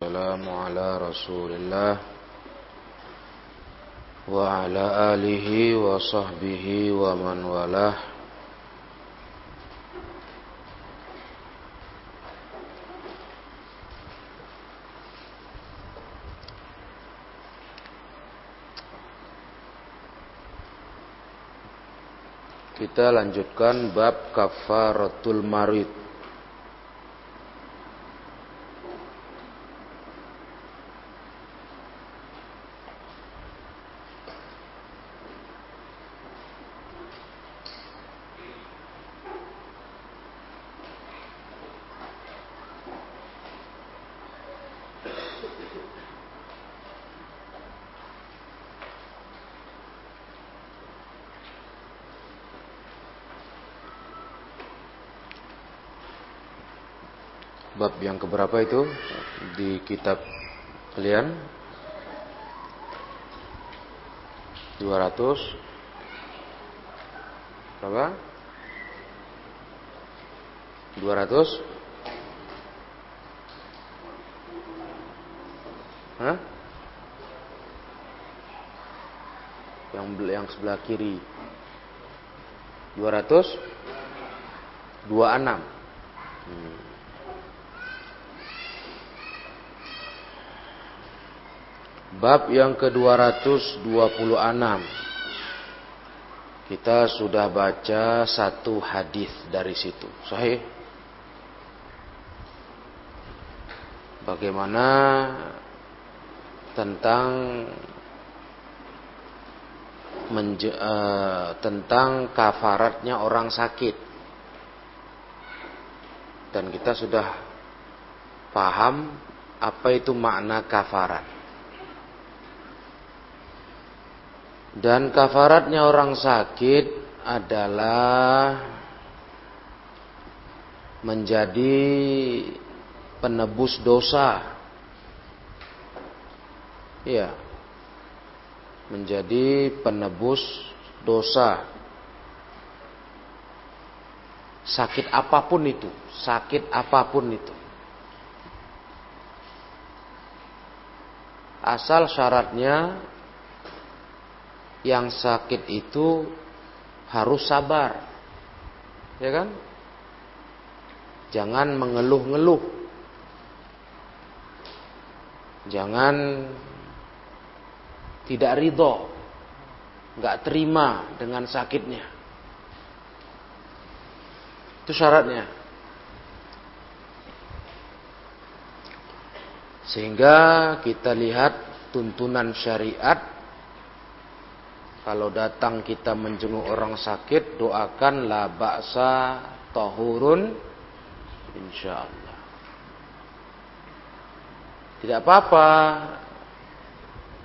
السلام على رسول الله وعلى آله وصحبه ومن والاه Kita lanjutkan bab kafaratul marid Keberapa itu di kitab kalian? 200 Berapa? 200 Hah? Yang yang sebelah kiri 200 26 hmm. Bab yang ke-226 Kita sudah baca satu hadis dari situ. Sahih? Bagaimana tentang menje, uh, tentang kafaratnya orang sakit? Dan kita sudah paham apa itu makna kafarat Dan kafaratnya orang sakit adalah menjadi penebus dosa. Iya. Menjadi penebus dosa. Sakit apa pun itu, sakit apa pun itu. Asal syaratnya yang sakit itu harus sabar. Ya kan? Jangan mengeluh-ngeluh. Jangan tidak ridho. Nggak terima dengan sakitnya. Itu syaratnya. Sehingga kita lihat tuntunan syariat kalau datang kita menjenguk orang sakit, doakan la ba'sa tahurun insyaallah. Tidak apa-apa.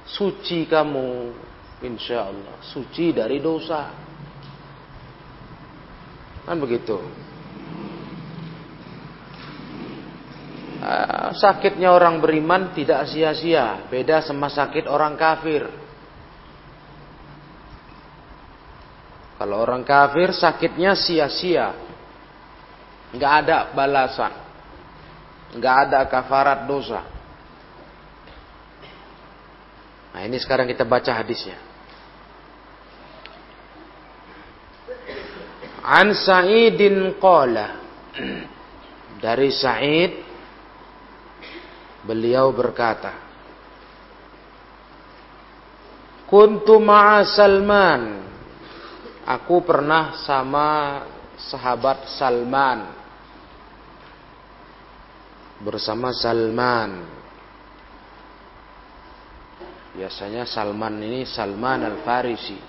Suci kamu insyaallah, suci dari dosa. Kan begitu. Ah, sakitnya orang beriman tidak sia-sia, beda sama sakit orang kafir. Kalau orang kafir sakitnya sia-sia. Nggak ada balasan. Nggak ada kafarat dosa. Nah ini sekarang kita baca hadisnya. An Sa'idin qala Dari Sa'id Beliau berkata Kuntu ma'a Salman Aku pernah sama sahabat Salman. Bersama Salman. Biasanya Salman ini Salman Al-Farisi.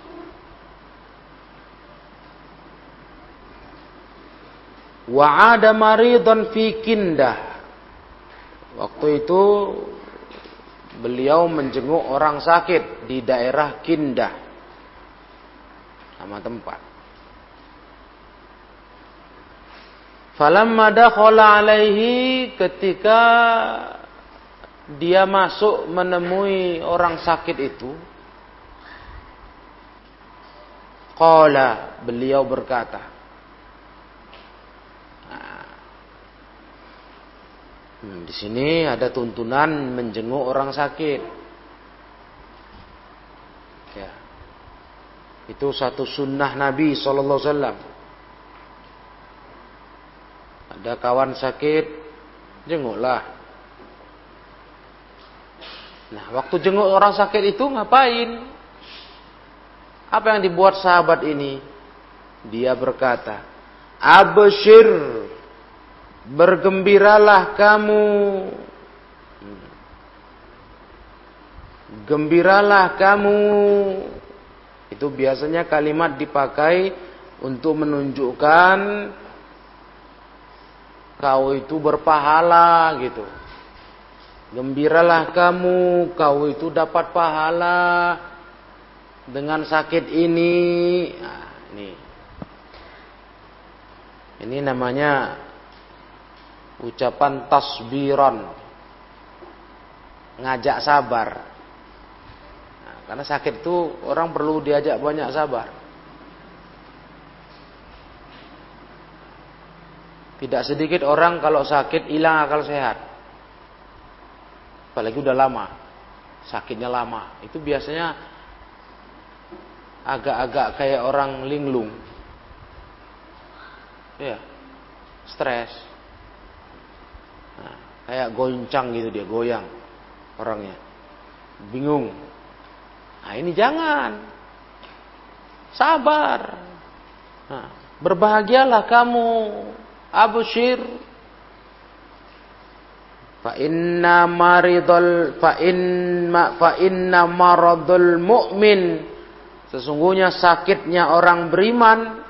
Wa'ada maridhan fi kindah. Waktu itu beliau menjenguk orang sakit di daerah Kindah nama tempat. Falamma dakhala alaihi ketika dia masuk menemui orang sakit itu Qala beliau berkata Hmm, di sini ada tuntunan menjenguk orang sakit. Ya. Itu satu sunnah Nabi Sallallahu Alaihi. Ada kawan sakit, jenguklah. Nah, waktu jenguk orang sakit itu ngapain? Apa yang dibuat sahabat ini? Dia berkata, Abshir, bergembiralah kamu. Gembiralah kamu. Itu biasanya kalimat dipakai untuk menunjukkan kau itu berpahala gitu. Gembiralah kamu, kau itu dapat pahala dengan sakit ini. Nah, ini. Ini namanya ucapan tasbiran. Ngajak sabar. Karena sakit itu orang perlu diajak banyak sabar. Tidak sedikit orang kalau sakit hilang akal sehat. Apalagi udah lama. Sakitnya lama. Itu biasanya agak-agak kayak orang linglung. Ya, stres. Nah, kayak goncang gitu dia, goyang orangnya. Bingung. Nah, ini jangan. Sabar. Nah, berbahagialah kamu. Abushir. Fa inna maridul fa inna fa inna maradul mu'min Sesungguhnya sakitnya orang beriman,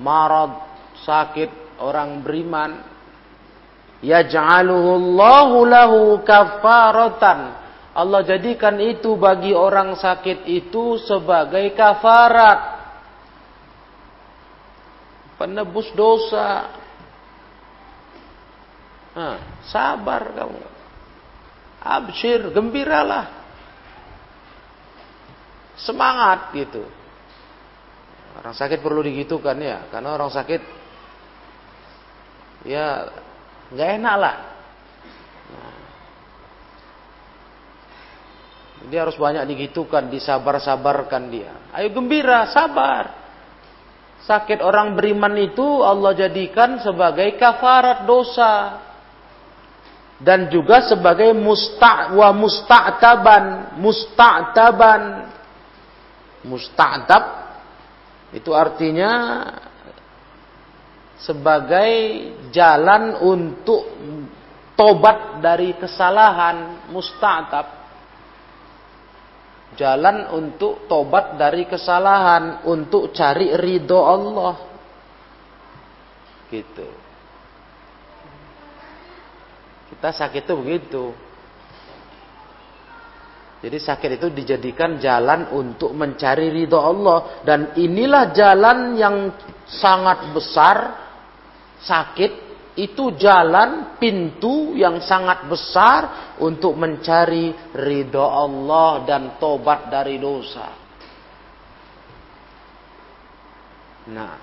marad sakit orang beriman, yaj'aluhu Allahu lahu kafaratan. Allah jadikan itu bagi orang sakit itu sebagai kafarat. Penebus dosa. Nah, sabar kamu. Absyir, gembiralah semangat gitu. Orang sakit perlu digitukan ya, karena orang sakit ya nggak enak lah. Dia harus banyak digitukan, disabar-sabarkan dia. Ayo gembira, sabar. Sakit orang beriman itu Allah jadikan sebagai kafarat dosa dan juga sebagai musta' wa musta'taban, musta'taban musta'tab itu artinya sebagai jalan untuk tobat dari kesalahan musta'tab jalan untuk tobat dari kesalahan untuk cari ridho Allah gitu kita sakit itu begitu jadi sakit itu dijadikan jalan untuk mencari ridho Allah. Dan inilah jalan yang sangat besar. Sakit itu jalan pintu yang sangat besar untuk mencari ridho Allah dan tobat dari dosa. Nah,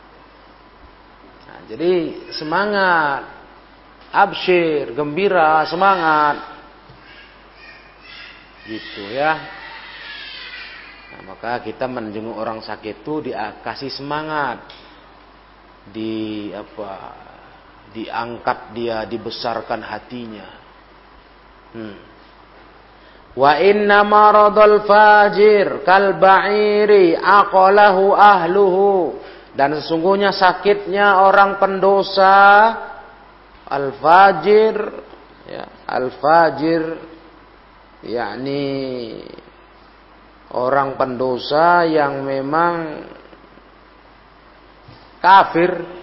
nah jadi semangat, absyir, gembira, semangat Gitu ya. Nah, maka kita menjenguk orang sakit itu dikasih semangat. Di apa? Diangkat dia, dibesarkan hatinya. Hmm. Wa inna maradul fajir kal ba'iri ahluhu dan sesungguhnya sakitnya orang pendosa al fajir ya al fajir yakni orang pendosa yang memang kafir.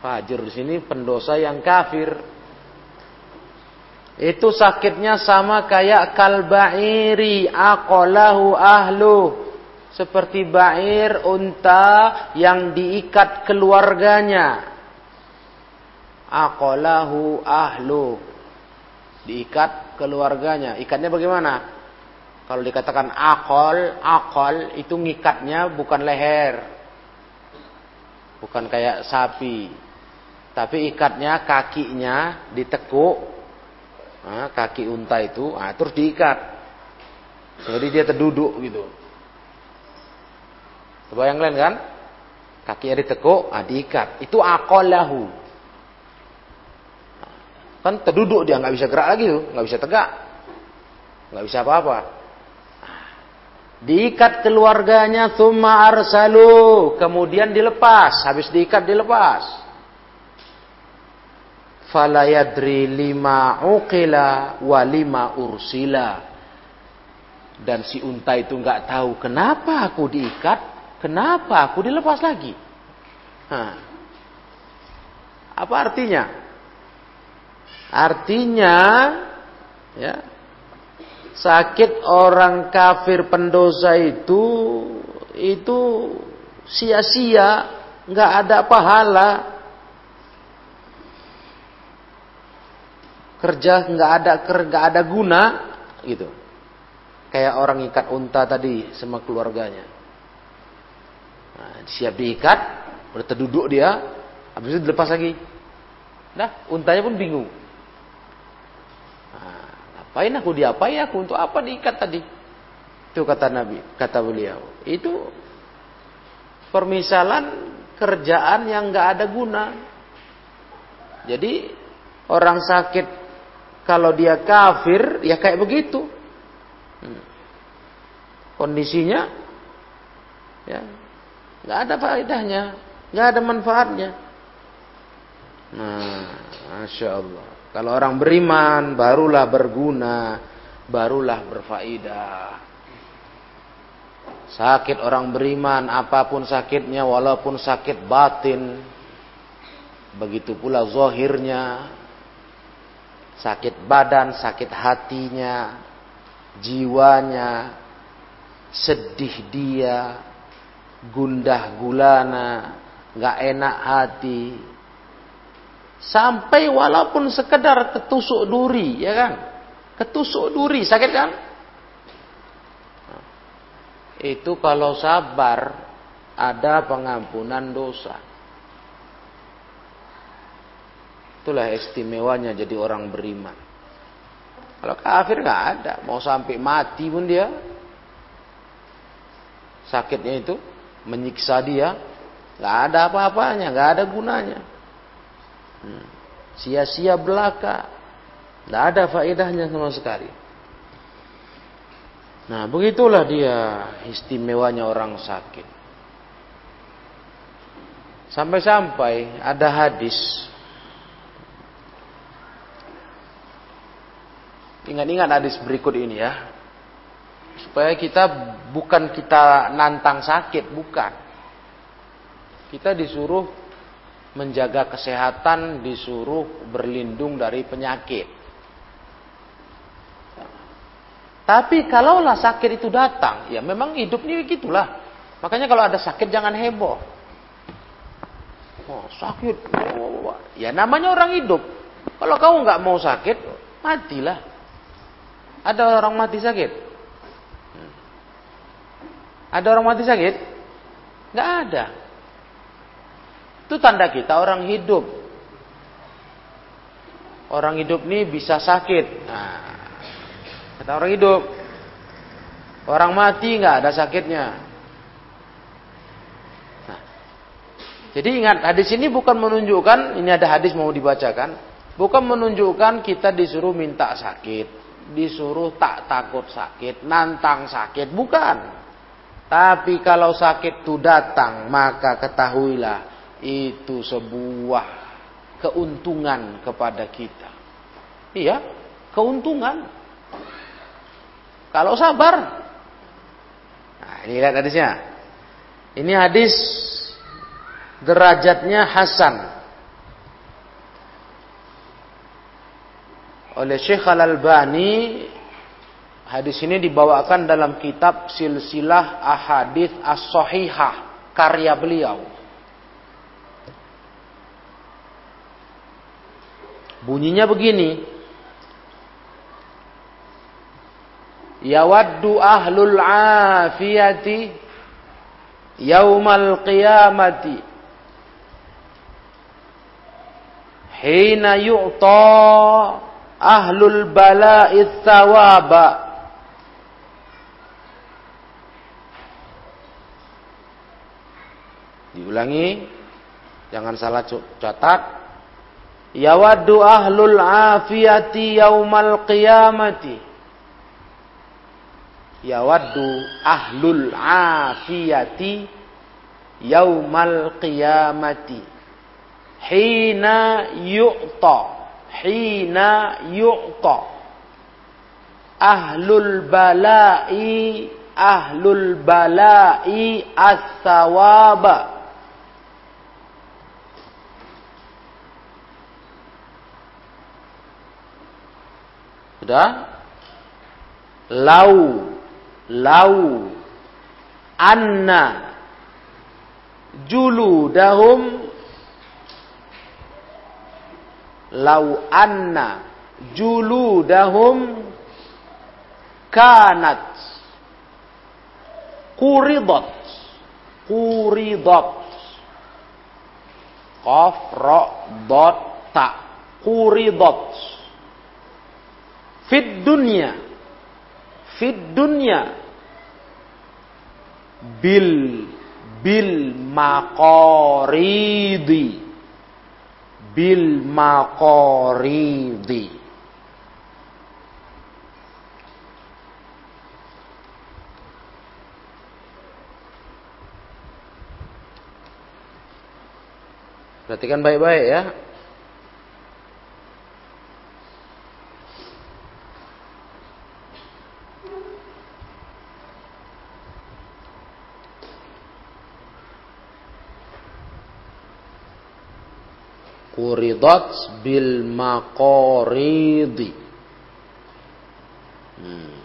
Fajir di sini pendosa yang kafir. Itu sakitnya sama kayak kalbairi akolahu ahlu. Seperti bair unta yang diikat keluarganya. Akolahu ahlu diikat keluarganya. Ikatnya bagaimana? Kalau dikatakan akol, akol itu ngikatnya bukan leher. Bukan kayak sapi. Tapi ikatnya kakinya ditekuk. Nah, kaki unta itu, nah, terus diikat. Jadi dia terduduk gitu. Coba yang lain kan? Kakinya ditekuk, ah, diikat. Itu akolahu. Kan terduduk dia nggak bisa gerak lagi tuh, nggak bisa tegak, nggak bisa apa-apa. Diikat keluarganya, thumma arsalu, kemudian dilepas. Habis diikat dilepas falayadri lima uqila wa lima ursila. Dan si unta itu nggak tahu kenapa aku diikat, kenapa aku dilepas lagi. Hah. Apa artinya? Artinya, ya, sakit orang kafir pendosa itu itu sia-sia, nggak ada pahala. Kerja nggak ada nggak ada guna gitu. Kayak orang ikat unta tadi sama keluarganya. Nah, siap diikat udah terduduk dia habis itu dilepas lagi. Nah untanya pun bingung. Nah, ngapain aku diapain aku untuk apa diikat tadi? Itu kata Nabi kata beliau. Itu permisalan kerjaan yang nggak ada guna. Jadi orang sakit kalau dia kafir, ya kayak begitu. Hmm. Kondisinya, ya, nggak ada faedahnya, nggak ada manfaatnya. Nah, masya Allah. Kalau orang beriman, barulah berguna, barulah berfaedah. Sakit orang beriman, apa pun sakitnya, walaupun sakit batin, begitu pula zohirnya, sakit badan, sakit hatinya, jiwanya, sedih dia, gundah gulana, nggak enak hati, sampai walaupun sekedar ketusuk duri, ya kan? Ketusuk duri, sakit kan? Itu kalau sabar ada pengampunan dosa. Itulah istimewanya jadi orang beriman. Kalau kafir nggak ada, mau sampai mati pun dia sakitnya itu menyiksa dia, nggak ada apa-apanya, nggak ada gunanya. Hmm. Sia-sia belaka, nggak ada faedahnya sama sekali. Nah, begitulah dia istimewanya orang sakit. Sampai-sampai ada hadis Ingat-ingat hadis berikut ini ya. Supaya kita bukan kita nantang sakit, bukan. Kita disuruh menjaga kesehatan, disuruh berlindung dari penyakit. Tapi kalaulah sakit itu datang, ya memang hidup ini begitulah. Makanya kalau ada sakit jangan heboh. Oh, sakit. Oh, ya namanya orang hidup. Kalau kamu nggak mau sakit, matilah. Ada orang mati sakit? Ada orang mati sakit? Gak ada. Itu tanda kita orang hidup. Orang hidup ini bisa sakit. Nah, kata orang hidup. Orang mati nggak ada sakitnya. Nah, jadi ingat hadis ini bukan menunjukkan ini ada hadis mau dibacakan, bukan menunjukkan kita disuruh minta sakit disuruh tak takut sakit, nantang sakit, bukan. Tapi kalau sakit itu datang, maka ketahuilah itu sebuah keuntungan kepada kita. Iya, keuntungan. Kalau sabar. Nah, ini lihat hadisnya. Ini hadis derajatnya Hasan. Oleh Syekh Al-Albani hadis ini dibawakan dalam kitab Silsilah Ahadits As-Sahihah karya beliau. Bunyinya begini. Yawaddu ahlul afiyati yaumal qiyamati hina yu'ta ahlul bala'i thawaba. Diulangi. Jangan salah catat. Yawaddu ahlul afiyati yaumal qiyamati. Yawaddu ahlul afiyati yaumal qiyamati. Hina yu'ta hina yu'ta. Ahlul bala'i ahlul bala'i as-sawaba. Sudah? Lau lau anna juludahum lau anna juludahum kanat kuridat kuridat qaf ra dot ta kuridat fit dunya fit dunya. Bil bil maqaridi bil maqaridi Perhatikan baik-baik ya. Kuridat bil maqaridi. Hmm.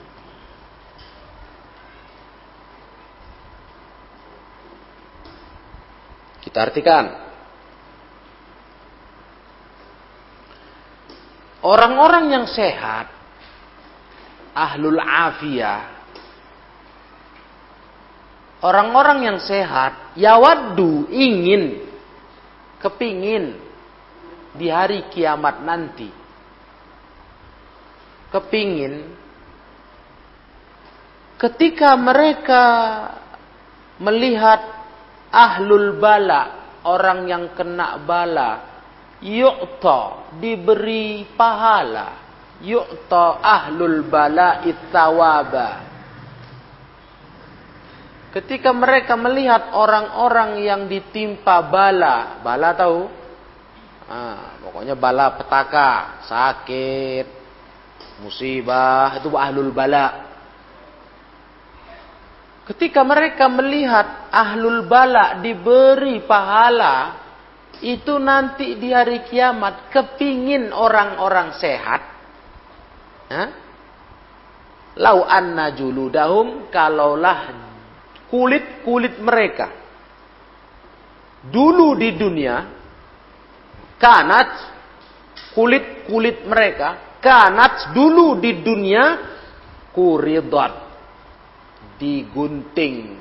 Kita artikan. Orang-orang yang sehat, ahlul afiyah, orang-orang yang sehat, yawaddu ingin, kepingin di hari kiamat nanti kepingin ketika mereka melihat ahlul bala orang yang kena bala yu'ta diberi pahala yu'ta ahlul bala itawaba ketika mereka melihat orang-orang yang ditimpa bala bala tahu Ah, pokoknya bala petaka, sakit, musibah, itu ahlul bala. Ketika mereka melihat ahlul bala diberi pahala, itu nanti di hari kiamat kepingin orang-orang sehat. Hah? Lau anna juludahum kalaulah kulit-kulit mereka dulu di dunia kanat kulit-kulit mereka kanat dulu di dunia kuridat digunting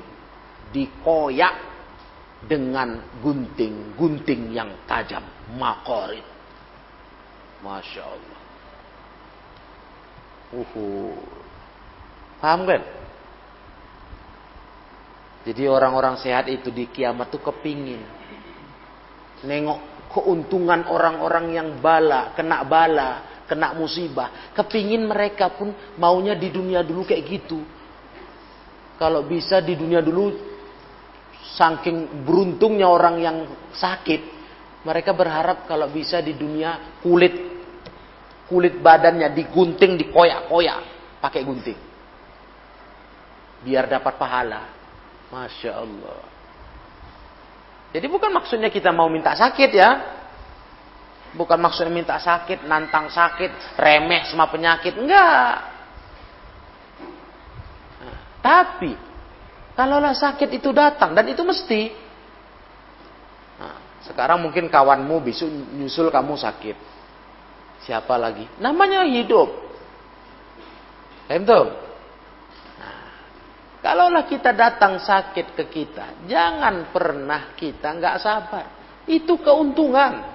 dikoyak dengan gunting-gunting yang tajam makorit Masya Allah Uhu. Paham kan? Jadi orang-orang sehat itu di kiamat tuh kepingin. Nengok keuntungan orang-orang yang bala, kena bala, kena musibah. Kepingin mereka pun maunya di dunia dulu kayak gitu. Kalau bisa di dunia dulu, saking beruntungnya orang yang sakit, mereka berharap kalau bisa di dunia kulit kulit badannya digunting, dikoyak-koyak, pakai gunting. Biar dapat pahala. Masya Allah. Jadi bukan maksudnya kita mau minta sakit ya. Bukan maksudnya minta sakit, nantang sakit, remeh sama penyakit. Enggak. Tapi, kalaulah sakit itu datang, dan itu mesti. Nah, sekarang mungkin kawanmu besok nyusul kamu sakit. Siapa lagi? Namanya hidup. Paham Kalaulah kita datang sakit ke kita, jangan pernah kita nggak sabar. Itu keuntungan.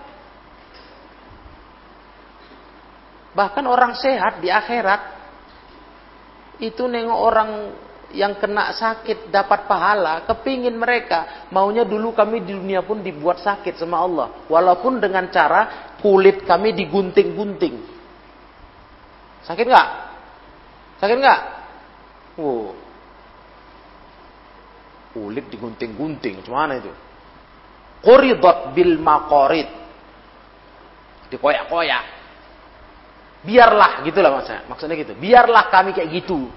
Bahkan orang sehat di akhirat itu nengok orang yang kena sakit dapat pahala, kepingin mereka maunya dulu kami di dunia pun dibuat sakit sama Allah, walaupun dengan cara kulit kami digunting-gunting. Sakit nggak? Sakit nggak? Wow. Kulit digunting-gunting, gimana itu? Quridat bil maqarid. Dikoyak-koyak. Biarlah gitulah maksudnya. Maksudnya gitu. Biarlah kami kayak gitu.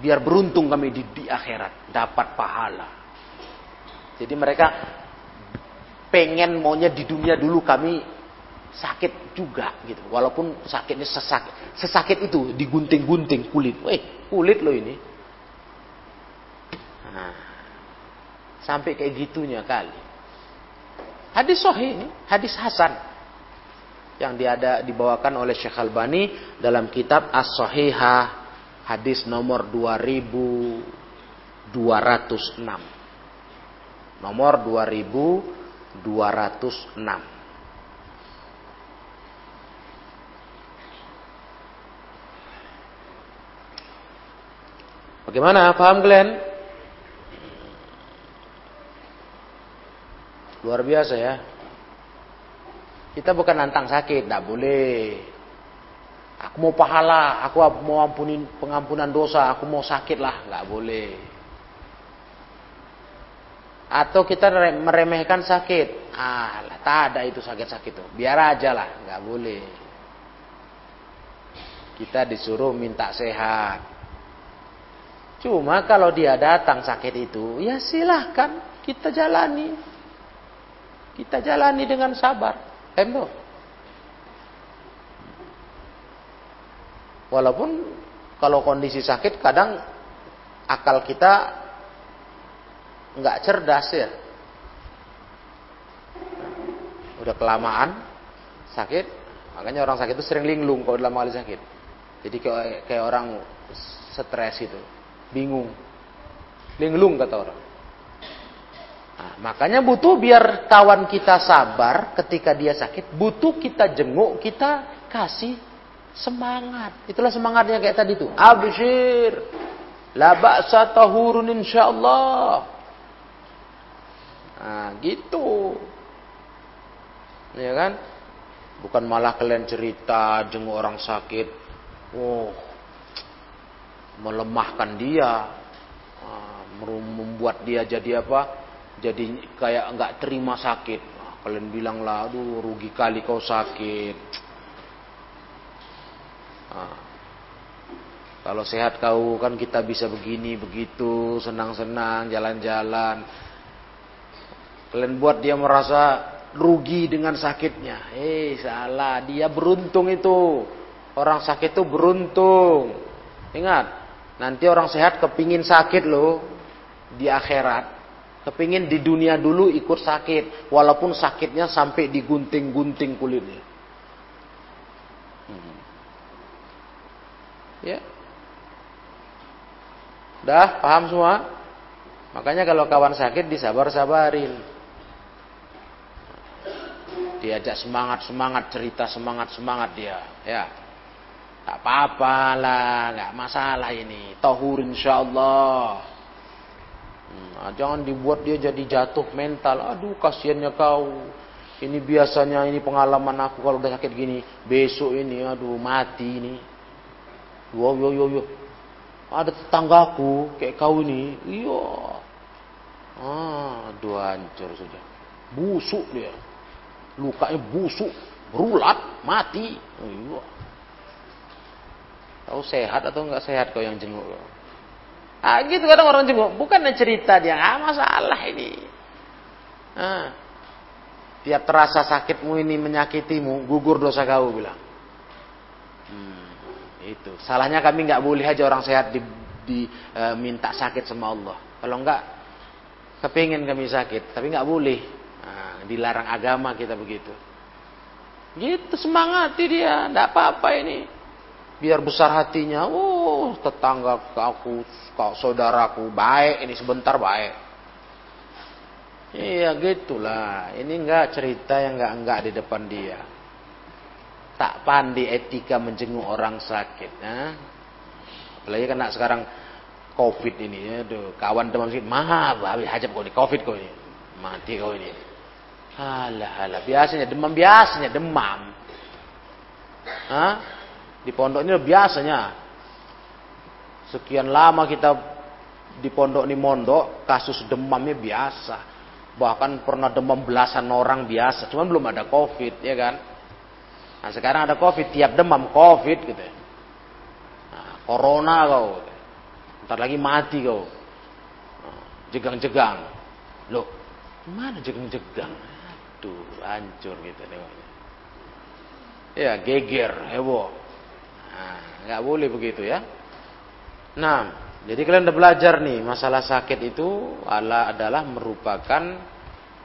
Biar beruntung kami di, di akhirat dapat pahala. Jadi mereka pengen maunya di dunia dulu kami sakit juga gitu. Walaupun sakitnya sesakit, sesakit itu digunting-gunting kulit. Weh, kulit loh ini. Nah, sampai kayak gitunya kali. Hadis sahih ini, hadis hasan yang diada dibawakan oleh Syekh Albani dalam kitab As-Sahihah hadis nomor 2206. Nomor 2206. Bagaimana? Paham Glenn? Luar biasa ya. Kita bukan nantang sakit, tidak boleh. Aku mau pahala, aku mau ampunin pengampunan dosa, aku mau sakit lah, nggak boleh. Atau kita meremehkan sakit, ah, tak ada itu sakit-sakit tuh, biar aja lah, nggak boleh. Kita disuruh minta sehat, Cuma kalau dia datang sakit itu, ya silahkan kita jalani. Kita jalani dengan sabar. Endo. Walaupun kalau kondisi sakit kadang akal kita nggak cerdas ya. Udah kelamaan sakit, makanya orang sakit itu sering linglung kalau dalam kali sakit. Jadi kayak, kayak orang stres itu bingung. Linglung kata orang. Nah, makanya butuh biar kawan kita sabar ketika dia sakit, butuh kita jenguk, kita kasih semangat. Itulah semangatnya kayak tadi itu. Abshir. La ba'sa tahurun insyaallah. Nah, gitu. Ya kan? Bukan malah kalian cerita jenguk orang sakit. Oh, melemahkan dia, ah, membuat dia jadi apa? Jadi kayak nggak terima sakit. Kalian bilang lah, aduh rugi kali kau sakit. Nah, kalau sehat kau kan kita bisa begini begitu senang-senang jalan-jalan. Kalian buat dia merasa rugi dengan sakitnya. Eh salah, dia beruntung itu. Orang sakit itu beruntung. Ingat, Nanti orang sehat kepingin sakit loh di akhirat. Kepingin di dunia dulu ikut sakit. Walaupun sakitnya sampai digunting-gunting kulitnya. Hmm. Ya. Dah paham semua? Makanya kalau kawan sakit disabar-sabarin. Diajak semangat-semangat, cerita semangat-semangat dia. Ya. Tak apa-apa lah, nggak masalah ini. Tahur insya Hmm, jangan dibuat dia jadi jatuh mental. Aduh kasihannya kau. Ini biasanya ini pengalaman aku kalau udah sakit gini. Besok ini aduh mati ini. Yo yo yo yo. Ada tetanggaku kayak kau ini. Iya. Ah, aduh hancur sudah. Busuk dia. Lukanya busuk, berulat, mati. Iya. Tahu sehat atau enggak sehat kau yang jenguk. Ah gitu kadang orang jenguk. Bukan cerita dia, ah masalah ini. Ah. Tiap terasa sakitmu ini menyakitimu, gugur dosa kau bilang. Hmm, itu. Salahnya kami nggak boleh aja orang sehat di, di e, sakit sama Allah. Kalau enggak, kepingin kami sakit, tapi nggak boleh. Nah, dilarang agama kita begitu. Gitu semangati dia, nggak apa-apa ini biar besar hatinya. Oh, tetangga aku, kau saudaraku baik ini sebentar baik. Iya gitulah. Ini enggak cerita yang enggak enggak di depan dia. tak pandai etika menjenguk orang sakit. Nah. Apalagi kena sekarang covid ini Aduh, kawan teman sakit, maaf, habis hajab kau ini, covid kau ini. Mati kau ini. Alah, alah, biasanya demam biasanya demam. Hah? Di pondok ini biasanya sekian lama kita di pondok ini mondok, kasus demamnya biasa. Bahkan pernah demam belasan orang biasa, cuman belum ada covid, ya kan? Nah sekarang ada covid, tiap demam covid gitu. Nah, corona kau, ntar lagi mati kau. Nah, jegang-jegang. Loh, mana jegang-jegang? Aduh, hancur gitu nengoknya. Ya, geger, heboh. Nah, nggak boleh begitu ya. Nah, jadi kalian udah belajar nih masalah sakit itu adalah merupakan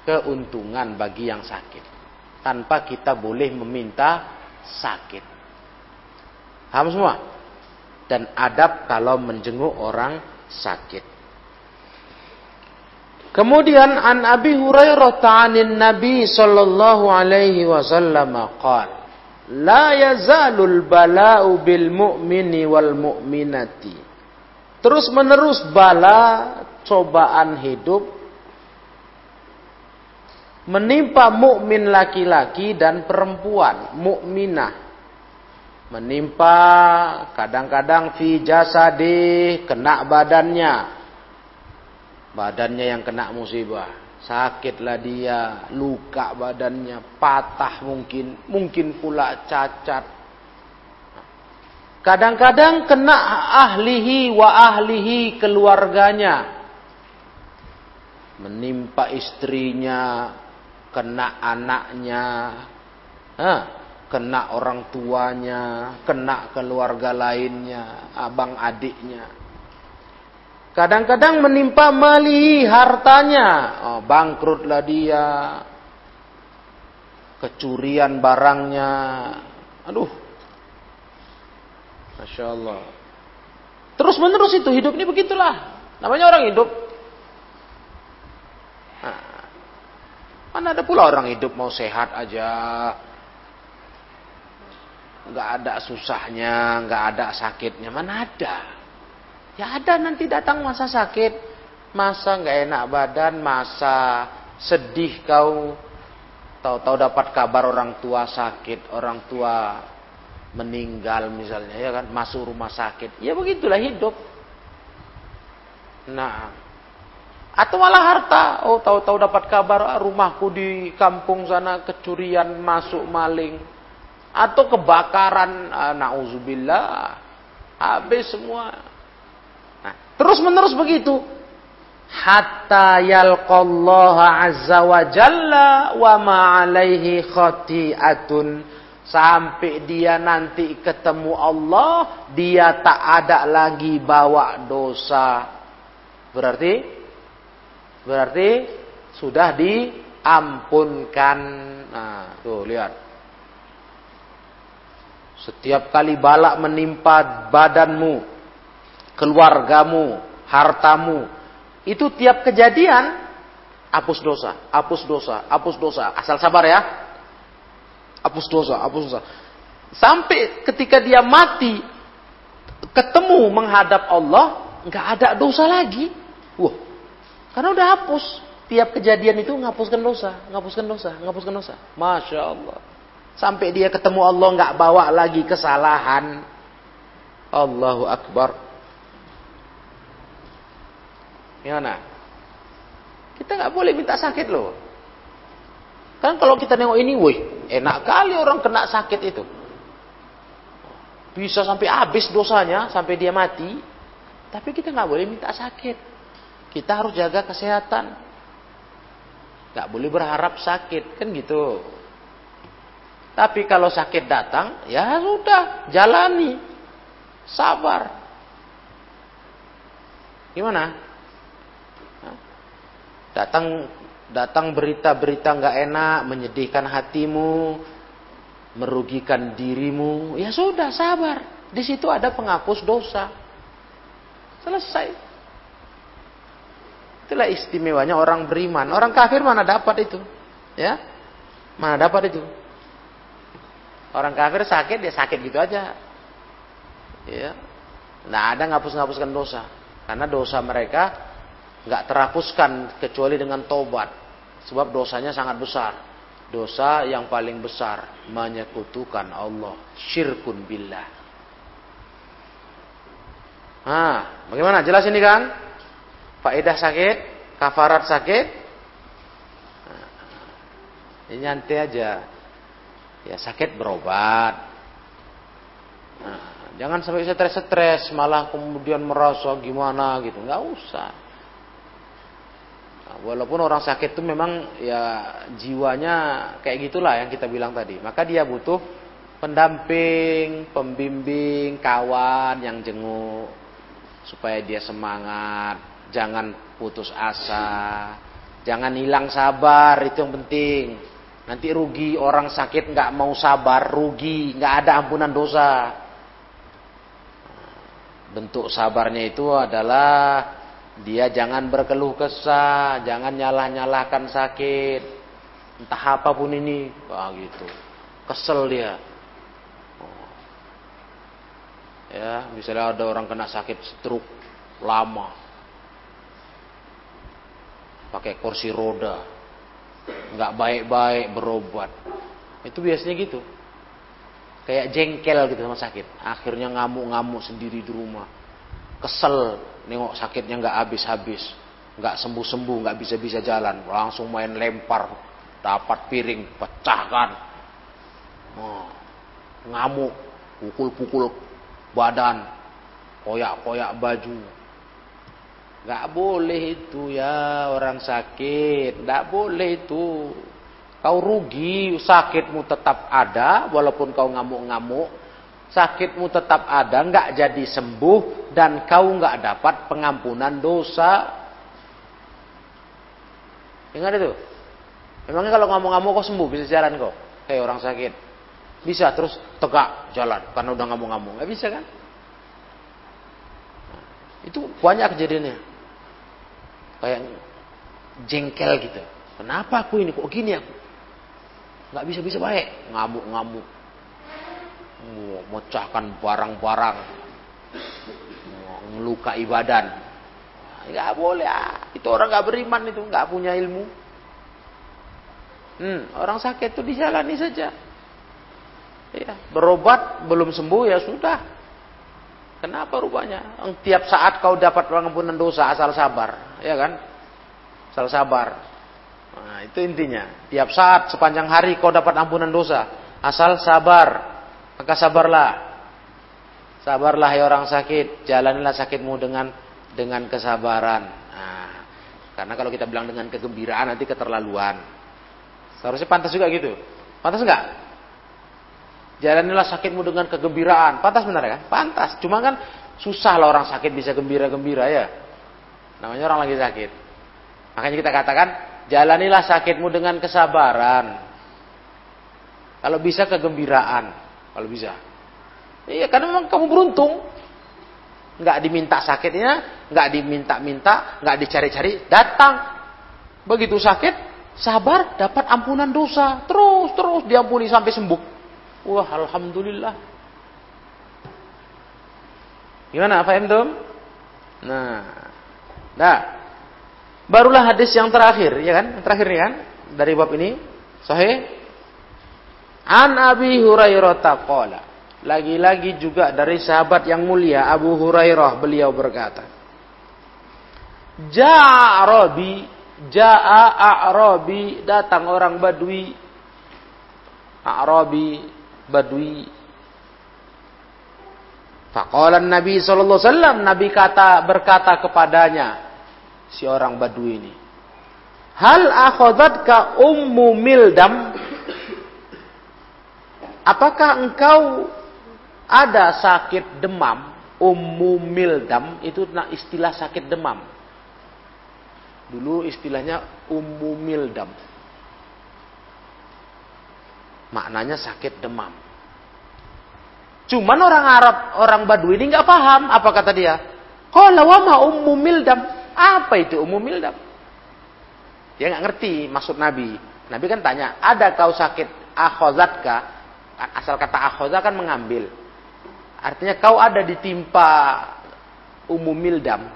keuntungan bagi yang sakit. Tanpa kita boleh meminta sakit. Paham semua? Dan adab kalau menjenguk orang sakit. Kemudian an Abi Hurairah ta'anin Nabi sallallahu alaihi wasallam qala La yazalul bala'u bil mu'mini wal mu'minati Terus menerus bala cobaan hidup menimpa mukmin laki-laki dan perempuan, mukminah. Menimpa kadang-kadang fi jasadi kena badannya. Badannya yang kena musibah. Sakitlah dia, luka badannya, patah mungkin, mungkin pula cacat Kadang-kadang kena ahlihi wa ahlihi keluarganya. Menimpa istrinya, kena anaknya, kena orang tuanya, kena keluarga lainnya, abang adiknya. Kadang-kadang menimpa mali hartanya, oh, bangkrutlah dia, kecurian barangnya, aduh Masya Allah. Terus menerus itu hidup ini begitulah. Namanya orang hidup. Nah, mana ada pula orang hidup mau sehat aja. Nggak ada susahnya, nggak ada sakitnya. Mana ada? Ya ada nanti datang masa sakit. Masa nggak enak badan, masa sedih kau. Tahu-tahu dapat kabar orang tua sakit, orang tua meninggal misalnya ya kan masuk rumah sakit. Ya begitulah hidup. Nah atau malah harta. Oh tahu-tahu dapat kabar ah, rumahku di kampung sana kecurian masuk maling. Atau kebakaran ah, nauzubillah habis semua. Nah terus menerus begitu. Hatta yalqallaha azza wa jalla wa ma alaihi khati'atun Sampai dia nanti ketemu Allah, dia tak ada lagi bawa dosa. Berarti berarti sudah diampunkan. Nah, tuh lihat. Setiap kali balak menimpa badanmu, keluargamu, hartamu, itu tiap kejadian hapus dosa, hapus dosa, hapus dosa. Asal sabar ya. Hapus dosa, hapus dosa. Sampai ketika dia mati, ketemu menghadap Allah, nggak ada dosa lagi. Wah, karena udah hapus. Tiap kejadian itu ngapuskan dosa, ngapuskan dosa, ngapuskan dosa. Masya Allah. Sampai dia ketemu Allah nggak bawa lagi kesalahan. Allahu Akbar. Gimana? Kita nggak boleh minta sakit loh. Kan kalau kita nengok ini, woi, enak kali orang kena sakit itu. Bisa sampai habis dosanya, sampai dia mati. Tapi kita nggak boleh minta sakit. Kita harus jaga kesehatan. Nggak boleh berharap sakit, kan gitu. Tapi kalau sakit datang, ya sudah, jalani. Sabar. Gimana? Datang datang berita-berita nggak enak, menyedihkan hatimu, merugikan dirimu, ya sudah sabar. Di situ ada penghapus dosa. Selesai. Itulah istimewanya orang beriman. Orang kafir mana dapat itu? Ya? Mana dapat itu? Orang kafir sakit dia sakit gitu aja. Ya. Nah ada ngapus-ngapuskan dosa. Karena dosa mereka nggak terhapuskan kecuali dengan tobat. Sebab dosanya sangat besar. Dosa yang paling besar menyekutukan Allah, syirkun billah. Nah, bagaimana? Jelas ini kan? Faedah sakit, kafarat sakit. Ini nyantai aja. Ya sakit berobat. Nah, jangan sampai stres-stres malah kemudian merasa gimana gitu. Nggak usah. Nah, walaupun orang sakit itu memang ya jiwanya kayak gitulah yang kita bilang tadi. Maka dia butuh pendamping, pembimbing, kawan yang jenguk supaya dia semangat, jangan putus asa, jangan hilang sabar itu yang penting. Nanti rugi orang sakit nggak mau sabar, rugi, nggak ada ampunan dosa. Bentuk sabarnya itu adalah dia jangan berkeluh kesah, jangan nyalah-nyalahkan sakit, entah apa pun ini, wah gitu, kesel dia. Ya, misalnya ada orang kena sakit stroke lama, pakai kursi roda, nggak baik-baik berobat. Itu biasanya gitu. Kayak jengkel gitu sama sakit. Akhirnya ngamuk-ngamuk sendiri di rumah. Kesel nengok sakitnya nggak habis-habis. Nggak sembuh-sembuh, nggak bisa-bisa jalan. Langsung main lempar. Dapat piring, pecahkan. Ngamuk, pukul-pukul badan. Koyak-koyak baju Gak boleh itu ya orang sakit. Gak boleh itu. Kau rugi, sakitmu tetap ada walaupun kau ngamuk-ngamuk. Sakitmu tetap ada, nggak jadi sembuh dan kau nggak dapat pengampunan dosa. Ingat itu. Memangnya kalau ngamuk-ngamuk kau sembuh bisa jalan kok. Kayak orang sakit. Bisa terus tegak jalan karena udah ngamuk-ngamuk. Nggak bisa kan? Itu banyak kejadiannya kayak jengkel gitu. Kenapa aku ini kok gini aku? Nggak bisa bisa baik, ngamuk-ngamuk, mecahkan barang-barang, ngelukai badan. Nggak boleh, ah. itu orang nggak beriman itu, nggak punya ilmu. Hmm, orang sakit itu dijalani saja. Ya, berobat belum sembuh ya sudah. Kenapa rupanya? Tiap saat kau dapat pengampunan dosa asal sabar ya kan? Asal sabar. Nah, itu intinya. Tiap saat sepanjang hari kau dapat ampunan dosa, asal sabar. Maka sabarlah. Sabarlah ya orang sakit, jalanilah sakitmu dengan dengan kesabaran. Nah, karena kalau kita bilang dengan kegembiraan nanti keterlaluan. Seharusnya pantas juga gitu. Pantas enggak? Jalanilah sakitmu dengan kegembiraan. Pantas benar kan? Pantas. Cuma kan susah lah orang sakit bisa gembira-gembira ya. Namanya orang lagi sakit. Makanya kita katakan, jalanilah sakitmu dengan kesabaran. Kalau bisa kegembiraan, kalau bisa. Iya, karena memang kamu beruntung. Nggak diminta sakitnya, nggak diminta-minta, nggak dicari-cari, datang. Begitu sakit, sabar, dapat ampunan dosa. Terus, terus diampuni sampai sembuh. Wah, Alhamdulillah. Gimana, Fahim tuh? Nah, Nah, barulah hadis yang terakhir, ya kan? Terakhir nih kan dari bab ini. Sahih. An Abi Hurairah taqala. Lagi-lagi juga dari sahabat yang mulia Abu Hurairah beliau berkata. Ja'a Arabi, ja'a A'rabi, datang orang Badui. A'rabi, Badui. Faqala Nabi sallallahu alaihi wasallam, Nabi kata berkata kepadanya, si orang Badui ini. Hal ka ummu mildam? Apakah engkau ada sakit demam? Ummu mildam itu istilah sakit demam. Dulu istilahnya ummu mildam. Maknanya sakit demam. Cuman orang Arab, orang Badui ini nggak paham apa kata dia. Qala wa ma ummu mildam? Apa itu umum mildam? Dia nggak ngerti maksud Nabi. Nabi kan tanya, ada kau sakit akhozatka? Asal kata akhoda kan mengambil. Artinya kau ada di timpa umum mildam.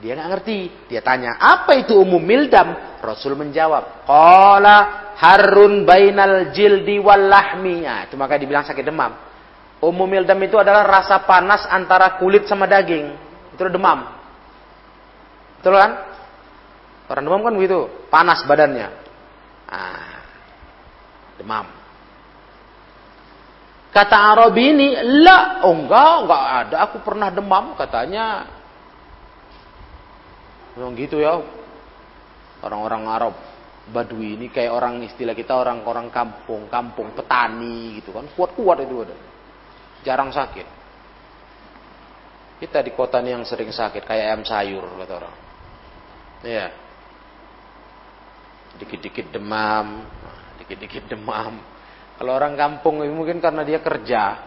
Dia nggak ngerti. Dia tanya, apa itu umum mildam? Rasul menjawab, Qala harun bainal jildi wal lahmi. Nah, itu maka dibilang sakit demam. Umum mildam itu adalah rasa panas antara kulit sama daging. Itu demam. Betul kan? Orang demam kan begitu, panas badannya. Ah, demam. Kata Arabi ini, la, oh enggak, enggak ada. Aku pernah demam, katanya. Memang gitu ya. Orang-orang Arab Badui ini kayak orang istilah kita orang-orang kampung, kampung petani gitu kan. Kuat-kuat itu ada. Jarang sakit. Kita di kota ini yang sering sakit kayak ayam sayur kata orang. Iya. Dikit-dikit demam, dikit-dikit demam kalau orang kampung ini mungkin karena dia kerja.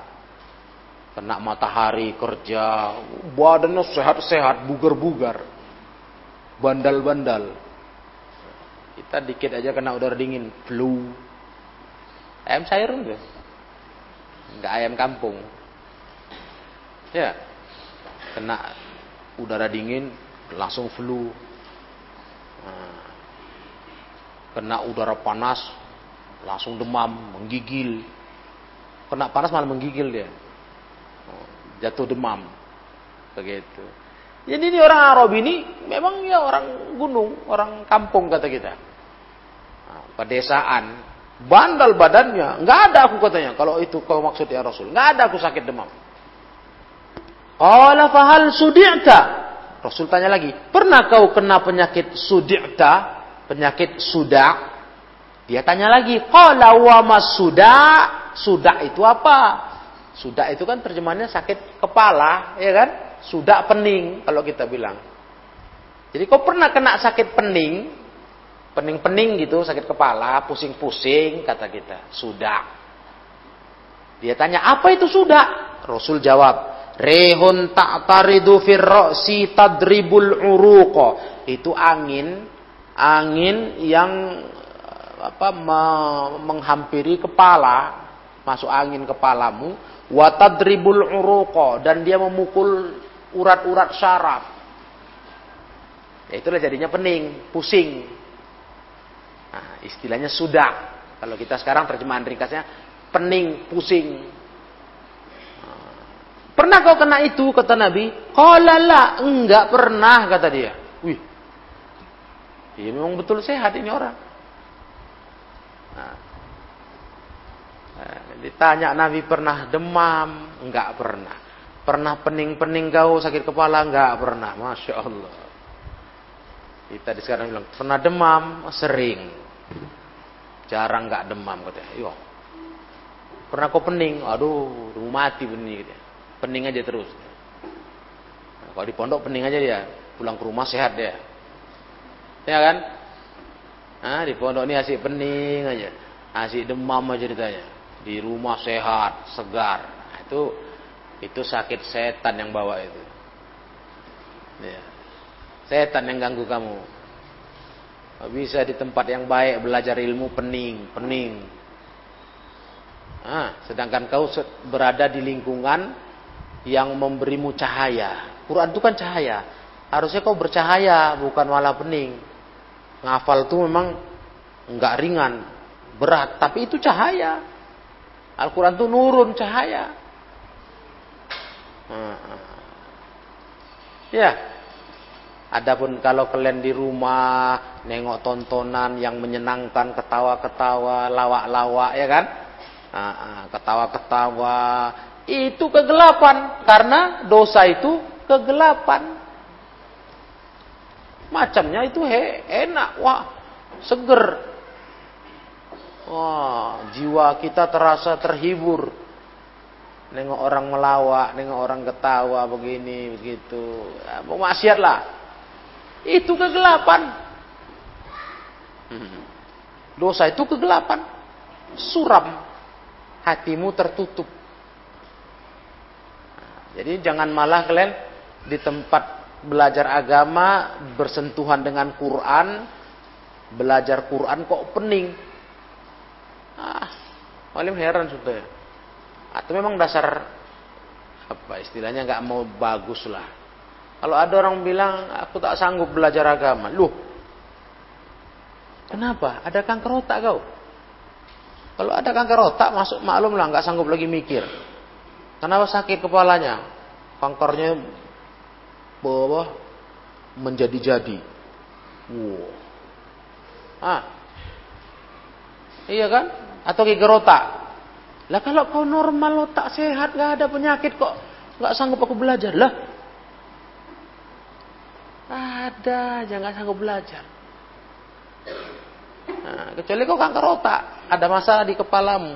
Kena matahari kerja. Badannya sehat-sehat, bugar-bugar. Bandal-bandal. Kita dikit aja kena udara dingin. Flu. Ayam sayur enggak? Enggak ayam kampung. Ya. Kena udara dingin langsung flu. Nah. Kena udara panas langsung demam, menggigil. Kena panas malah menggigil dia. Jatuh demam. Begitu. Jadi ini orang Arab ini memang ya orang gunung, orang kampung kata kita. Nah, pedesaan, bandal badannya, nggak ada aku katanya. Kalau itu kau maksud ya Rasul, nggak ada aku sakit demam. Qala fahal sudi'ta? Rasul tanya lagi, pernah kau kena penyakit sudi'ta? Penyakit sudak? Dia tanya lagi, qala wa masuda? Sudah itu apa? Sudah itu kan terjemahannya sakit kepala, ya kan? Sudah pening kalau kita bilang. Jadi kau pernah kena sakit pening? Pening-pening gitu, sakit kepala, pusing-pusing kata kita. Sudah. Dia tanya, apa itu sudah? Rasul jawab, Rehun ta'taridu firro'si tadribul uruko. Itu angin, angin yang apa menghampiri kepala, masuk angin kepalamu, watadribul uruqa dan dia memukul urat-urat syaraf. Ya itulah jadinya pening, pusing. Nah, istilahnya sudah. Kalau kita sekarang terjemahan ringkasnya pening, pusing. Nah, pernah kau kena itu kata Nabi? Qala la, enggak pernah kata dia. Wih. Iya memang betul sehat ini orang. Nah. nah, ditanya Nabi pernah demam? Enggak pernah. Pernah pening-pening kau sakit kepala? Enggak pernah. Masya Allah. Kita di sekarang bilang, pernah demam? Sering. Jarang enggak demam katanya. Yo. Pernah kau pening? Aduh, rumah mati pening gitu. Pening aja terus. Nah, kalau di pondok pening aja dia. Pulang ke rumah sehat dia. Ya kan? Nah, di pondok ini asik pening aja. Asik demam aja ditanya. Di rumah sehat, segar. Nah, itu itu sakit setan yang bawa itu. Ya. Setan yang ganggu kamu. Bisa di tempat yang baik belajar ilmu pening, pening. Nah, sedangkan kau berada di lingkungan yang memberimu cahaya. Quran itu kan cahaya. Harusnya kau bercahaya, bukan malah pening. Ngafal itu memang enggak ringan, berat, tapi itu cahaya. Al-Quran itu nurun cahaya. Ya, adapun kalau kalian di rumah nengok tontonan yang menyenangkan, ketawa-ketawa, lawak-lawak, ya kan? Ketawa-ketawa, itu kegelapan karena dosa itu kegelapan. Macamnya itu he, enak, wah, seger. Wah, jiwa kita terasa terhibur. Nengok orang melawak, nengok orang ketawa begini, begitu. Ya, mau maksiat lah. Itu kegelapan. Hmm. Dosa itu kegelapan. Suram. Hatimu tertutup. Jadi jangan malah kalian di tempat belajar agama, bersentuhan dengan Quran, belajar Quran kok pening. Ah, Malim heran sudah. Atau memang dasar apa istilahnya nggak mau bagus lah. Kalau ada orang bilang aku tak sanggup belajar agama, loh Kenapa? Ada kanker otak kau. Kalau ada kanker otak masuk maklum lah nggak sanggup lagi mikir. Kenapa sakit kepalanya? Kankernya bawah menjadi-jadi. Wow. Ah. Iya kan? Atau kanker otak. Lah kalau kau normal otak sehat nggak ada penyakit kok nggak sanggup aku belajar lah. Ada, jangan sanggup belajar. Nah, kecuali kau kanker otak, ada masalah di kepalamu.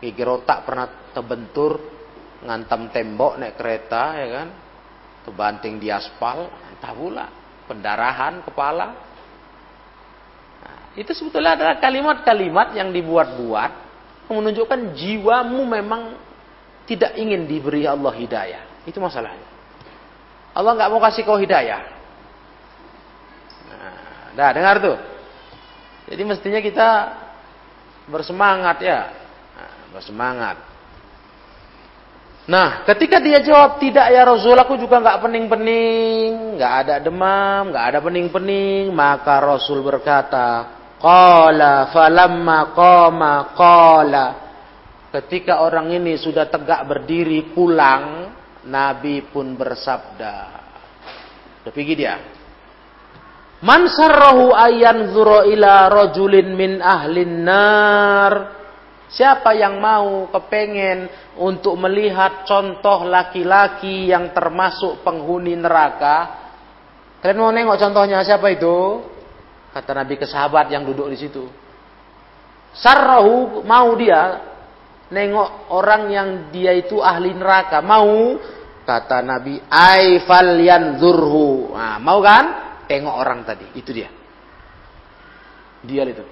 Gigi otak pernah terbentur, ngantam tembok naik kereta, ya kan? Terbanting di aspal, entah pula pendarahan kepala. Itu sebetulnya adalah kalimat-kalimat yang dibuat-buat menunjukkan jiwamu memang tidak ingin diberi Allah hidayah. Itu masalahnya. Allah nggak mau kasih kau hidayah. Nah, dah dengar tuh. Jadi mestinya kita bersemangat ya. Nah, bersemangat. Nah, ketika dia jawab tidak ya Rasul, aku juga nggak pening-pening, nggak ada demam, nggak ada pening-pening, maka Rasul berkata, Qala falamma qama qala. Ketika orang ini sudah tegak berdiri pulang, Nabi pun bersabda. Udah pergi dia. Man sarrahu ayan ila rajulin min ahlin nar. Siapa yang mau kepengen untuk melihat contoh laki-laki yang termasuk penghuni neraka? Kalian mau nengok contohnya siapa itu? Kata Nabi ke sahabat yang duduk di situ. Sarrahu mau dia nengok orang yang dia itu ahli neraka. Mau kata Nabi aifal yanzurhu. Nah, mau kan? tengok orang tadi. Itu dia. Dia itu.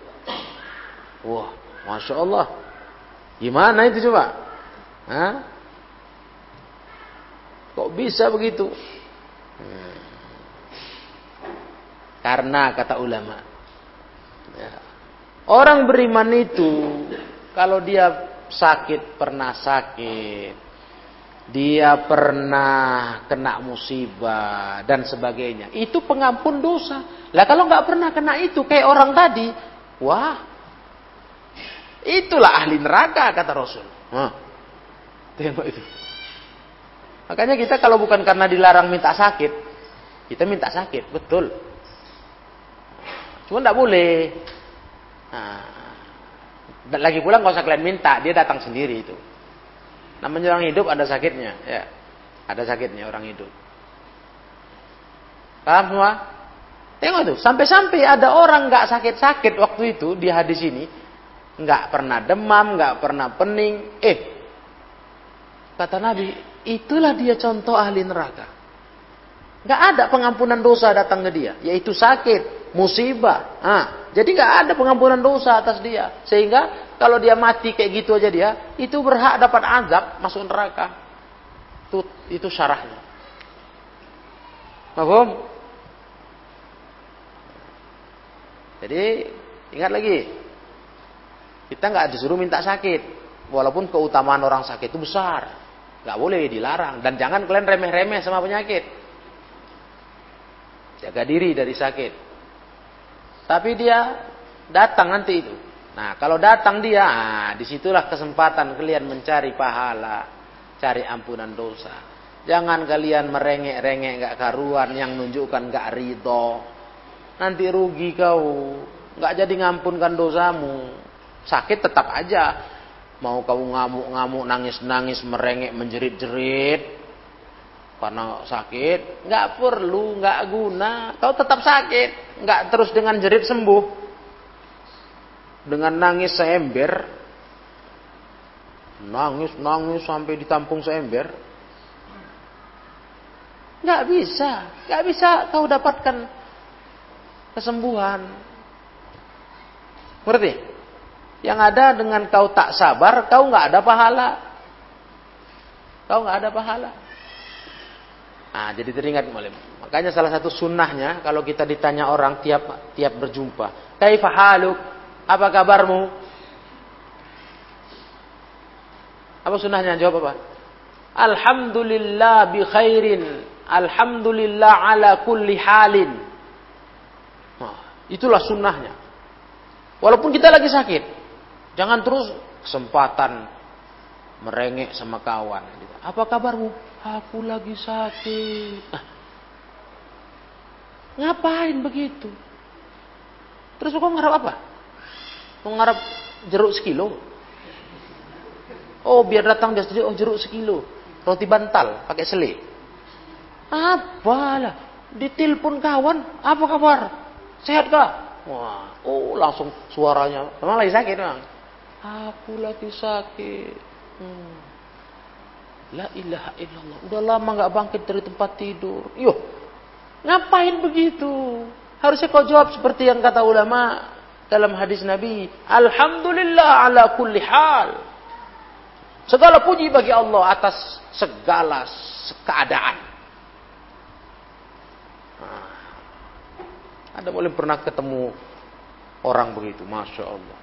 Wah, masya Allah. Gimana itu coba? Hah? Kok bisa begitu? Hmm. Karena kata ulama, ya. orang beriman itu kalau dia sakit pernah sakit, dia pernah kena musibah dan sebagainya. Itu pengampun dosa. Lah kalau nggak pernah kena itu kayak orang tadi, wah, itulah ahli neraka kata Rasul. Tengok itu. Makanya kita kalau bukan karena dilarang minta sakit, kita minta sakit, betul. Cuma nggak boleh. Nah, lagi pulang kalau usah kalian minta, dia datang sendiri itu. Namanya orang hidup ada sakitnya, ya. Ada sakitnya orang hidup. Paham semua? Tengok tuh, sampai-sampai ada orang nggak sakit-sakit waktu itu di hadis ini, nggak pernah demam, nggak pernah pening. Eh, kata Nabi, itulah dia contoh ahli neraka. Nggak ada pengampunan dosa datang ke dia, yaitu sakit, musibah. Nah, jadi nggak ada pengampunan dosa atas dia, sehingga kalau dia mati kayak gitu aja dia, itu berhak dapat azab masuk neraka. Itu itu syarahnya. Paham? Jadi ingat lagi, kita nggak disuruh minta sakit, walaupun keutamaan orang sakit itu besar, nggak boleh dilarang dan jangan kalian remeh-remeh sama penyakit. Jaga diri dari sakit. Tapi dia datang nanti itu, Nah, kalau datang dia, nah, di situlah kesempatan kalian mencari pahala, cari ampunan dosa. Jangan kalian merengek-rengek gak karuan yang menunjukkan gak ridho. Nanti rugi kau, gak jadi ngampunkan dosamu. Sakit tetap aja. Mau kau ngamuk-ngamuk, nangis-nangis, merengek, menjerit-jerit. Karena sakit, gak perlu, gak guna. Kau tetap sakit, gak terus dengan jerit sembuh. Dengan nangis seember nangis nangis sampai ditampung seember. Nggak bisa nggak bisa kau dapatkan kesembuhan. Berarti yang ada dengan kau tak sabar kau nggak ada pahala. Kau nggak ada pahala Nah, jadi teringat malam. Makanya salah satu sunnahnya kalau kita ditanya orang tiap tiap berjumpa, kaifa haluk? Apa kabarmu? Apa sunnahnya? Jawab apa? Alhamdulillah bi khairin. Alhamdulillah ala kulli halin. Itulah sunnahnya. Walaupun kita lagi sakit. Jangan terus kesempatan merengek sama kawan. Apa kabarmu? Aku lagi sakit. Nah, ngapain begitu? Terus kau ngarap apa? Kau jeruk sekilo? Oh biar datang dia sendiri, oh jeruk sekilo. Roti bantal, pakai sele. Apalah. Ditelepon kawan, apa kabar? Sehat kah? Wah, oh langsung suaranya. Memang lagi sakit memang. Aku lagi sakit. Hmm. La ilaha illallah. Udah lama nggak bangkit dari tempat tidur. Yo, ngapain begitu? Harusnya kau jawab seperti yang kata ulama dalam hadis Nabi. Alhamdulillah ala kulli hal. Segala puji bagi Allah atas segala keadaan. Nah, ada boleh pernah ketemu orang begitu, masya Allah.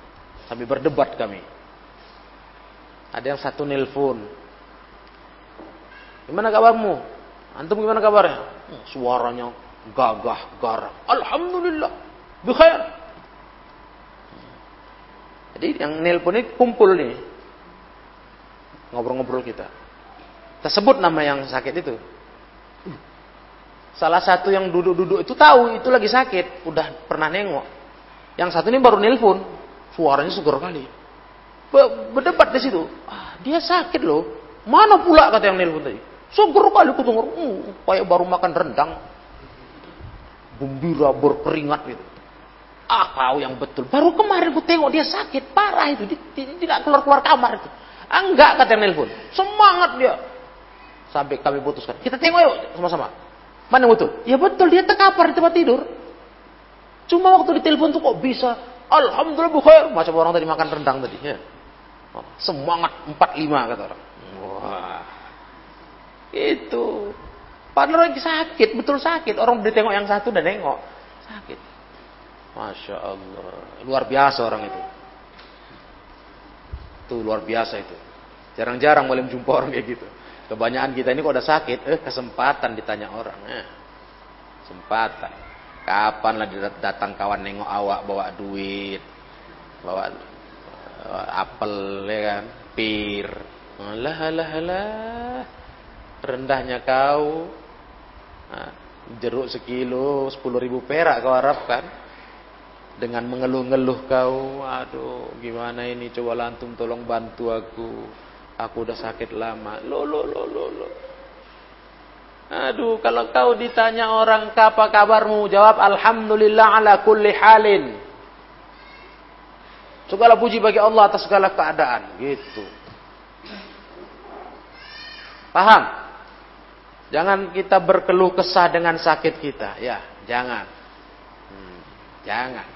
Sambil berdebat kami. Ada yang satu nelpon. Gimana kabarmu? Antum gimana kabarnya? Hmm, suaranya gagah garang. Alhamdulillah. Bikhair. Jadi yang nelpon ini kumpul nih. Ngobrol-ngobrol kita. Kita sebut nama yang sakit itu. Salah satu yang duduk-duduk itu tahu itu lagi sakit. Udah pernah nengok. Yang satu ini baru nelpon. Suaranya segar kali. Berdebat di situ. Ah, dia sakit loh. Mana pula kata yang nelpon tadi? Segar kali aku dengar. Uh, kayak baru makan rendang gembira berkeringat gitu. Ah kau yang betul. Baru kemarin ku tengok dia sakit parah itu. Dia, tidak keluar keluar kamar itu. Ah, enggak kata nelpon. Semangat dia. Sampai kami putuskan. Kita tengok yuk sama-sama. Mana yang betul? Ya betul dia terkapar di tempat tidur. Cuma waktu ditelepon tuh kok bisa. Alhamdulillah bukhair. Macam orang tadi makan rendang tadi. Ya. Semangat 45 kata orang. Wah. Itu. Padahal lagi sakit, betul sakit. Orang udah tengok yang satu dan nengok. Sakit. Masya Allah. Luar biasa orang itu. Itu luar biasa itu. Jarang-jarang boleh jumpa orang kayak gitu. Kebanyakan kita ini kok udah sakit, eh kesempatan ditanya orang. Eh, kesempatan. Kapan lah datang kawan nengok awak bawa duit, bawa apel ya kan, pir. Alah, alah, alah. Rendahnya kau, Nah, jeruk sekilo sepuluh ribu perak kau harapkan dengan mengeluh-ngeluh kau aduh gimana ini? Coba lantum tolong bantu aku. Aku udah sakit lama. Lo lo lo lo lo. Aduh kalau kau ditanya orang apa kabarmu? Jawab alhamdulillah ala kulli halin segala puji bagi Allah atas segala keadaan gitu paham Jangan kita berkeluh kesah dengan sakit kita. Ya, jangan. Hmm, jangan.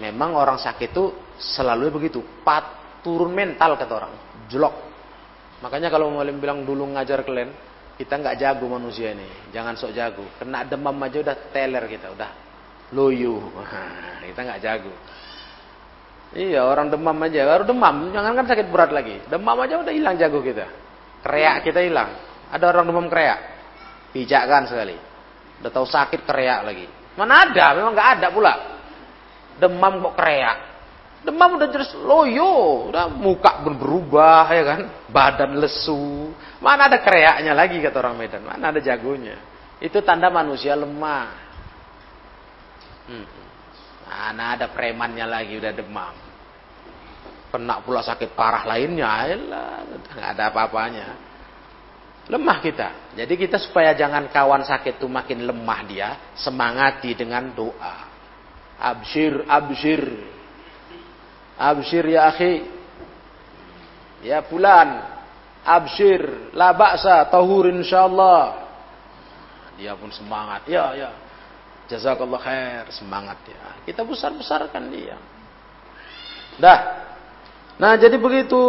Memang orang sakit itu selalu begitu. Pat, turun mental kata orang. Jelok. Makanya kalau mau bilang dulu ngajar kalian, kita nggak jago manusia ini. Jangan sok jago. Kena demam aja udah teler kita, udah loyo. kita nggak jago. Iya orang demam aja, baru demam, jangan kan sakit berat lagi. Demam aja udah hilang jago kita. Kreak kita hilang. Ada orang demam kreak. Pijakan sekali. Udah tahu sakit kreak lagi. Mana ada? Memang nggak ada pula. Demam kok kreak. Demam udah jelas loyo, udah muka berubah ya kan, badan lesu. Mana ada kreaknya lagi kata orang Medan, mana ada jagonya. Itu tanda manusia lemah. Hmm. Mana ada premannya lagi udah demam. Kena pula sakit parah lainnya, nggak ada apa-apanya. Lemah kita. Jadi kita supaya jangan kawan sakit itu makin lemah dia, semangati dengan doa. Abshir, abshir. Abshir ya akhi. Ya pulan. Abshir, la ba'sa, tahur insyaallah. Dia pun semangat. Ya, ya. Jazakallah khair, semangat ya. Kita besar-besarkan dia. Dah. Nah, jadi begitu.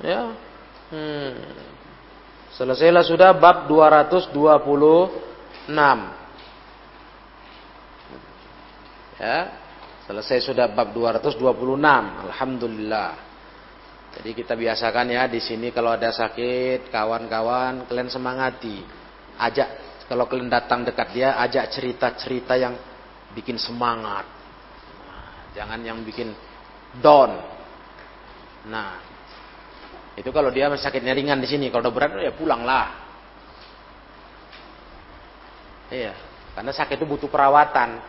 Ya. Hmm. Selesailah sudah bab 226. Ya. Selesai sudah bab 226. Alhamdulillah. Jadi kita biasakan ya di sini kalau ada sakit, kawan-kawan kalian semangati. Ajak kalau kalian datang dekat dia, ajak cerita-cerita yang bikin semangat. Nah, jangan yang bikin down. Nah, itu kalau dia sakitnya ringan di sini, kalau udah berat ya pulanglah. Iya, karena sakit itu butuh perawatan.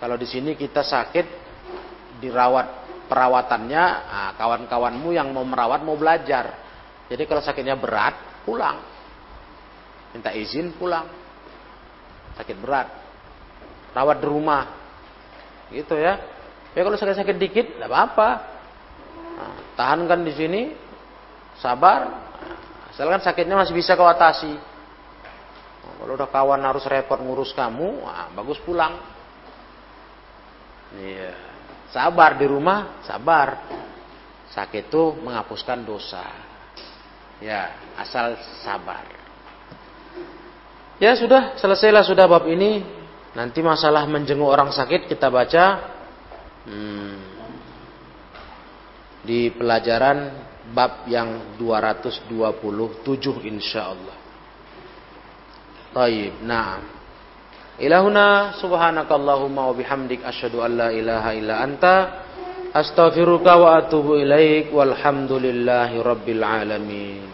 Kalau di sini kita sakit dirawat perawatannya, nah, kawan-kawanmu yang mau merawat mau belajar. Jadi kalau sakitnya berat, pulang. Minta izin pulang. Sakit berat. Rawat di rumah. Gitu ya. Ya kalau sakit-sakit dikit, tidak apa-apa. Nah, tahankan di sini, sabar. Asalkan sakitnya masih bisa kau atasi. Nah, kalau udah kawan harus repot ngurus kamu, nah, bagus pulang. Iya. Sabar di rumah, sabar. Sakit itu menghapuskan dosa. Ya, asal sabar. Ya sudah, selesailah sudah bab ini. Nanti masalah menjenguk orang sakit kita baca hmm, di pelajaran bab yang 227 insya Allah. Taib. Nah. Ilahuna subhanakallahumma wa bihamdik asyhadu an la ilaha illa anta astaghfiruka wa atubu ilaik walhamdulillahi rabbil alamin.